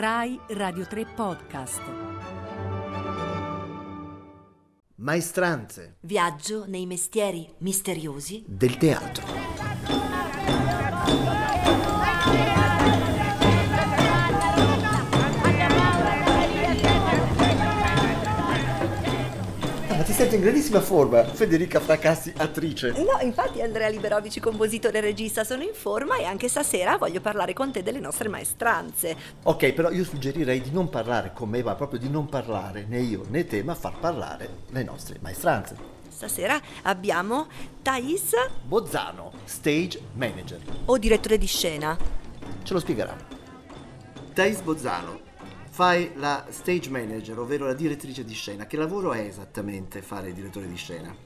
Rai Radio 3 Podcast. Maestranze Viaggio nei mestieri misteriosi del teatro. Sento in grandissima forma, Federica Fracassi, attrice. No, infatti Andrea Liberovici, compositore e regista, sono in forma e anche stasera voglio parlare con te delle nostre maestranze. Ok, però io suggerirei di non parlare con me, ma proprio di non parlare né io né te, ma far parlare le nostre maestranze. Stasera abbiamo Thais Bozzano, stage manager. o direttore di scena. Ce lo spiegherà. Thais Bozzano, fai la stage manager, ovvero la direttrice di scena. Che lavoro è esattamente fare il direttore di scena?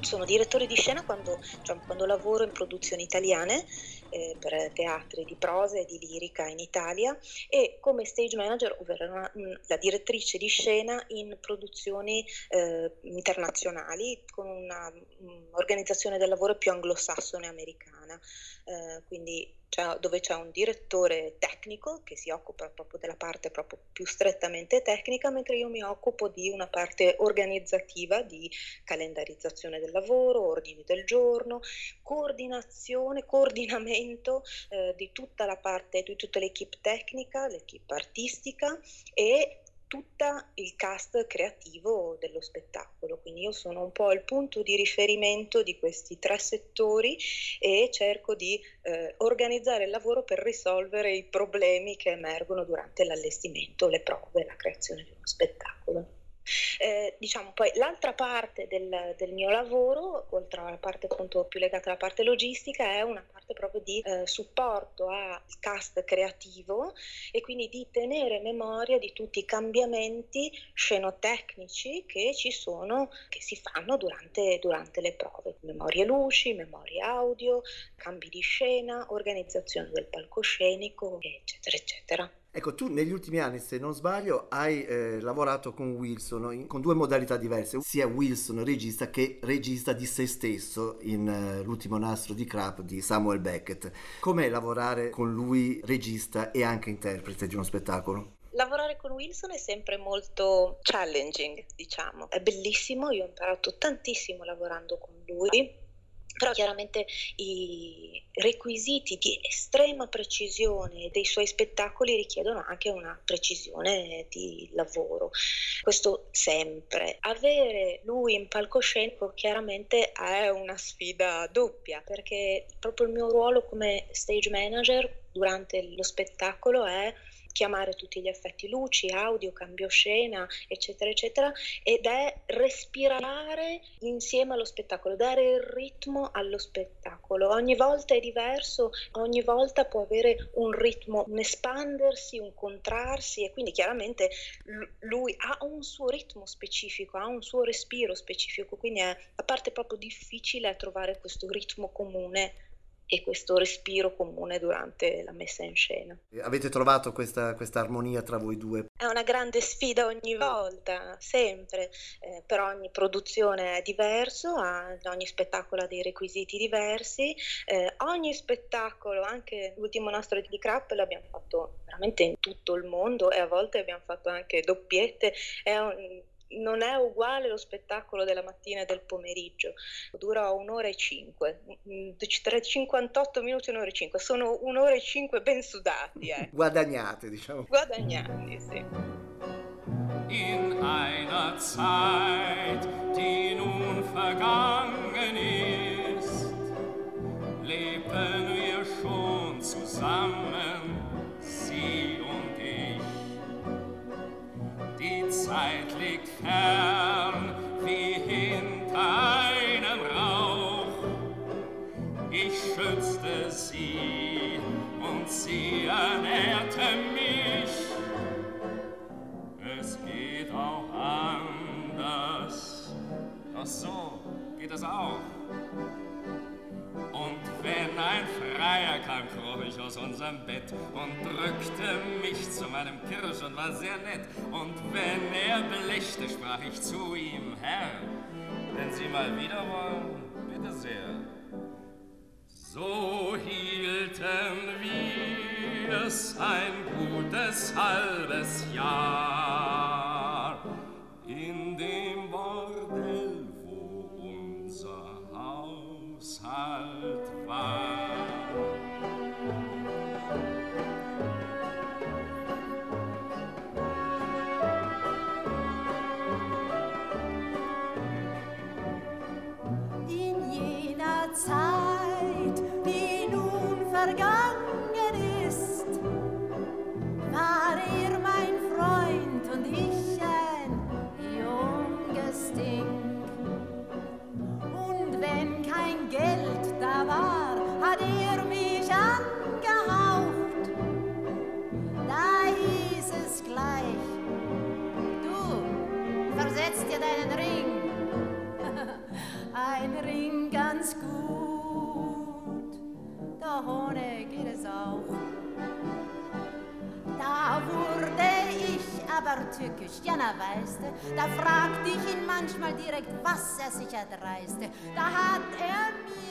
Sono direttore di scena quando, cioè, quando lavoro in produzioni italiane eh, per teatri di prosa e di lirica in Italia e come stage manager, ovvero una- mh, la direttrice di scena in produzioni eh, internazionali con un'organizzazione del lavoro più anglosassone americana. Eh, quindi dove c'è un direttore tecnico che si occupa proprio della parte proprio più strettamente tecnica, mentre io mi occupo di una parte organizzativa di calendarizzazione del lavoro, ordini del giorno, coordinazione, coordinamento eh, di tutta la parte, di tutta l'equipe tecnica, l'equipe artistica e tutta il cast creativo dello spettacolo. Quindi io sono un po' il punto di riferimento di questi tre settori e cerco di eh, organizzare il lavoro per risolvere i problemi che emergono durante l'allestimento, le prove, la creazione di uno spettacolo. Eh, diciamo poi l'altra parte del, del mio lavoro, oltre alla parte appunto più legata alla parte logistica, è una proprio di eh, supporto al cast creativo e quindi di tenere memoria di tutti i cambiamenti scenotecnici che ci sono, che si fanno durante, durante le prove. Memorie luci, memorie audio, cambi di scena, organizzazione del palcoscenico, eccetera, eccetera. Ecco, tu negli ultimi anni, se non sbaglio, hai eh, lavorato con Wilson in- con due modalità diverse, sia Wilson regista che regista di se stesso in eh, L'ultimo nastro di Crap di Samuel Beckett. Com'è lavorare con lui regista e anche interprete di uno spettacolo? Lavorare con Wilson è sempre molto challenging, diciamo. È bellissimo, io ho imparato tantissimo lavorando con lui. Però chiaramente i requisiti di estrema precisione dei suoi spettacoli richiedono anche una precisione di lavoro. Questo sempre. Avere lui in palcoscenico chiaramente è una sfida doppia, perché proprio il mio ruolo come stage manager durante lo spettacolo è chiamare tutti gli effetti luci, audio, cambio scena, eccetera, eccetera, ed è respirare insieme allo spettacolo, dare il ritmo allo spettacolo. Ogni volta è diverso, ogni volta può avere un ritmo, un espandersi, un contrarsi e quindi chiaramente lui ha un suo ritmo specifico, ha un suo respiro specifico, quindi è la parte proprio difficile trovare questo ritmo comune e questo respiro comune durante la messa in scena. Avete trovato questa, questa armonia tra voi due? È una grande sfida ogni volta, sempre, eh, per ogni produzione è diverso, ha- ogni spettacolo ha dei requisiti diversi, eh, ogni spettacolo, anche l'ultimo nastro di Crap l'abbiamo fatto veramente in tutto il mondo e a volte abbiamo fatto anche doppiette, è un- non è uguale lo spettacolo della mattina e del pomeriggio, dura un'ora e cinque, mm, tra 58 minuti e un'ora e cinque, sono un'ora e cinque ben sudati, eh. Guadagnate, diciamo. guadagnati, sì. In einer Zeit, die nun vergangen ist, Es geht auch anders. Ach so, geht das auch? Und wenn ein Freier kam, kroch ich aus unserem Bett und drückte mich zu meinem Kirsch und war sehr nett. Und wenn er belechte, sprach ich zu ihm, Herr, wenn Sie mal wieder wollen, bitte sehr. So hielten wir es ein gutes halbes Jahr vergangen ist, war er mein Freund und ich ein junges Ding. Und wenn kein Geld da war, hat er mich angehaucht. Da ohne geht es auch. Da wurde ich aber tückisch, ja na weißt du, da fragte ich ihn manchmal direkt, was er sich erdreiste. Da hat er mir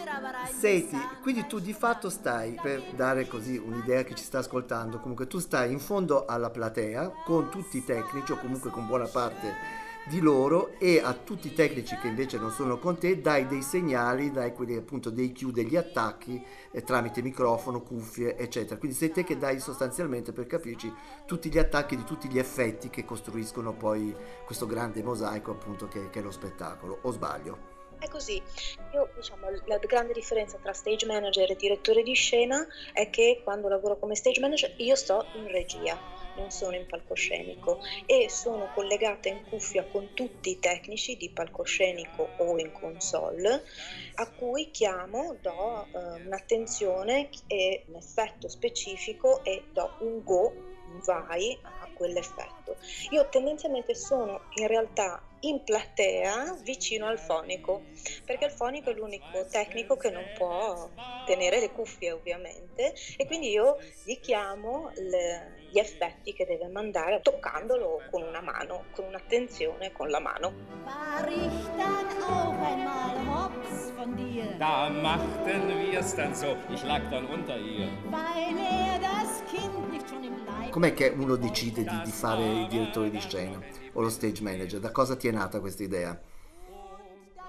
Senti, quindi tu di fatto stai, per dare così un'idea a chi ci sta ascoltando, comunque tu stai in fondo alla platea con tutti i tecnici o comunque con buona parte di loro e a tutti i tecnici che invece non sono con te dai dei segnali, dai quelli appunto dei cue degli attacchi eh, tramite microfono, cuffie eccetera. Quindi sei te che dai sostanzialmente per capirci tutti gli attacchi di tutti gli effetti che costruiscono poi questo grande mosaico appunto che, che è lo spettacolo, o sbaglio? È così. Io, diciamo, la grande differenza tra stage manager e direttore di scena è che quando lavoro come stage manager io sto in regia, non sono in palcoscenico e sono collegata in cuffia con tutti i tecnici di palcoscenico o in console a cui chiamo, do eh, un'attenzione e un effetto specifico e do un go, un vai a quell'effetto. Io tendenzialmente sono in realtà in platea vicino al fonico, perché il fonico è l'unico tecnico che non può tenere le cuffie ovviamente e quindi io gli chiamo le- gli effetti che deve mandare toccandolo con una mano, con un'attenzione con la mano. War ich dann auch einmal hops von dir, Da machten wir's dann so, ich lag dann unter ihr. weil er das Kind nicht schon im Leib Com'è che uno decide di, di fare il direttore di scena o lo stage manager? Da cosa ti è nata questa idea?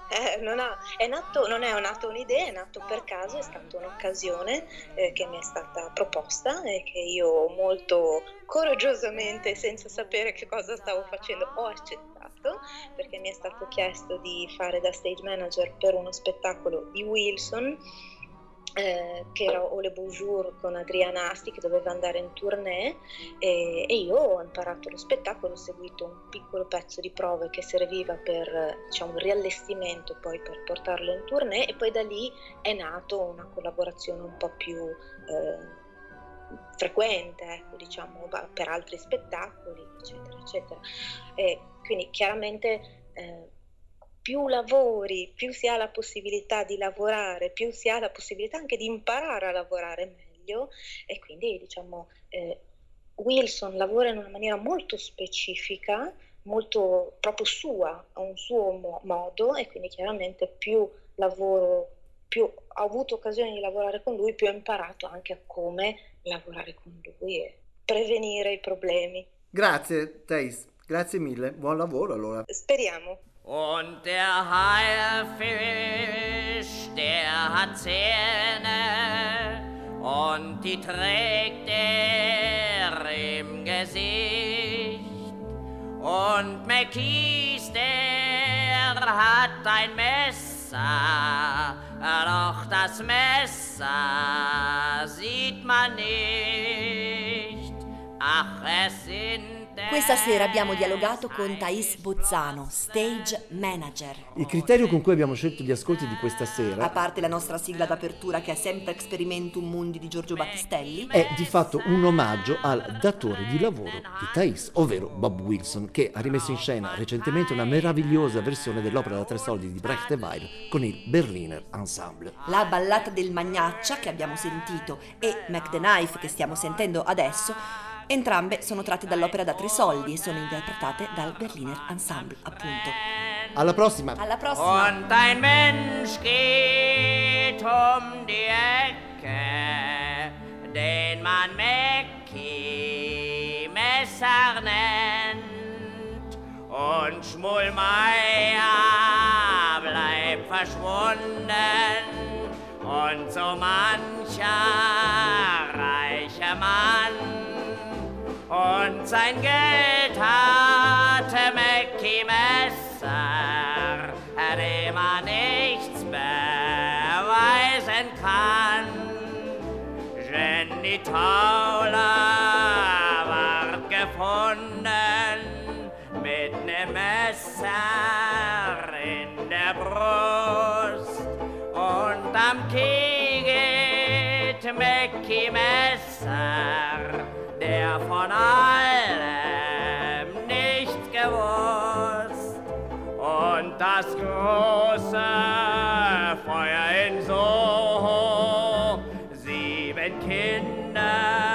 Eh, non, ha- è nato, non è nato un'idea, è nato per caso, è stata un'occasione eh, che mi è stata proposta e che io molto coraggiosamente, senza sapere che cosa stavo facendo, ho accettato perché mi è stato chiesto di fare da stage manager per uno spettacolo di Wilson eh, che era Ole Bonjour con Adriana Asti che doveva andare in tournée e, e io ho imparato lo spettacolo, ho seguito un piccolo pezzo di prove che serviva per diciamo, il riallestimento poi per portarlo in tournée e poi da lì è nato una collaborazione un po' più eh, frequente, ecco, diciamo, per altri spettacoli, eccetera, eccetera. E quindi chiaramente eh, più lavori, più si ha la possibilità di lavorare, più si ha la possibilità anche di imparare a lavorare meglio e quindi diciamo eh, Wilson lavora in una maniera molto specifica, molto proprio sua, ha un suo mo- modo e quindi chiaramente più lavoro, più ho avuto occasione di lavorare con lui, più ho imparato anche a come lavorare con lui e prevenire i problemi. Grazie Thais, grazie mille, buon lavoro allora. Speriamo. Und der Haiffisch, der hat Zähne und die trägt er im Gesicht. Und McKees, der hat ein Messer, doch das Messer sieht man nicht. Ach, es sind Questa sera abbiamo dialogato con Thais Bozzano, stage manager. Il criterio con cui abbiamo scelto gli ascolti di questa A sera parte la nostra sigla d'apertura che è sempre Experimentum Mundi di Giorgio Battistelli, è di fatto un omaggio al datore di lavoro di Thais, ovvero Bob Wilson, che ha rimesso in scena recentemente una meravigliosa versione dell'opera da tre soldi di Brecht e Weil con il Berliner Ensemble. la ballata del Magnaccia che abbiamo sentito e Mac the Knife che stiamo sentendo adesso, entrambe sono tratte dall'opera da tre soldi e sono interpretate dal Berliner Ensemble, appunto. Alla prossima! Alla prossima! Und ein Mensch geht um die Ecke, den man Mac Messer nennt. Und Schmullmeier bleibt verschwunden und so mancher sein Geld hatte Mackie Messer, dem er nichts beweisen kann. Jenny Tauler ward gefunden mit nem Messer in der Brust und am Knie geht Mackie Messer, von allem nichts gewusst. Und das große Feuer in Soho, sieben Kinder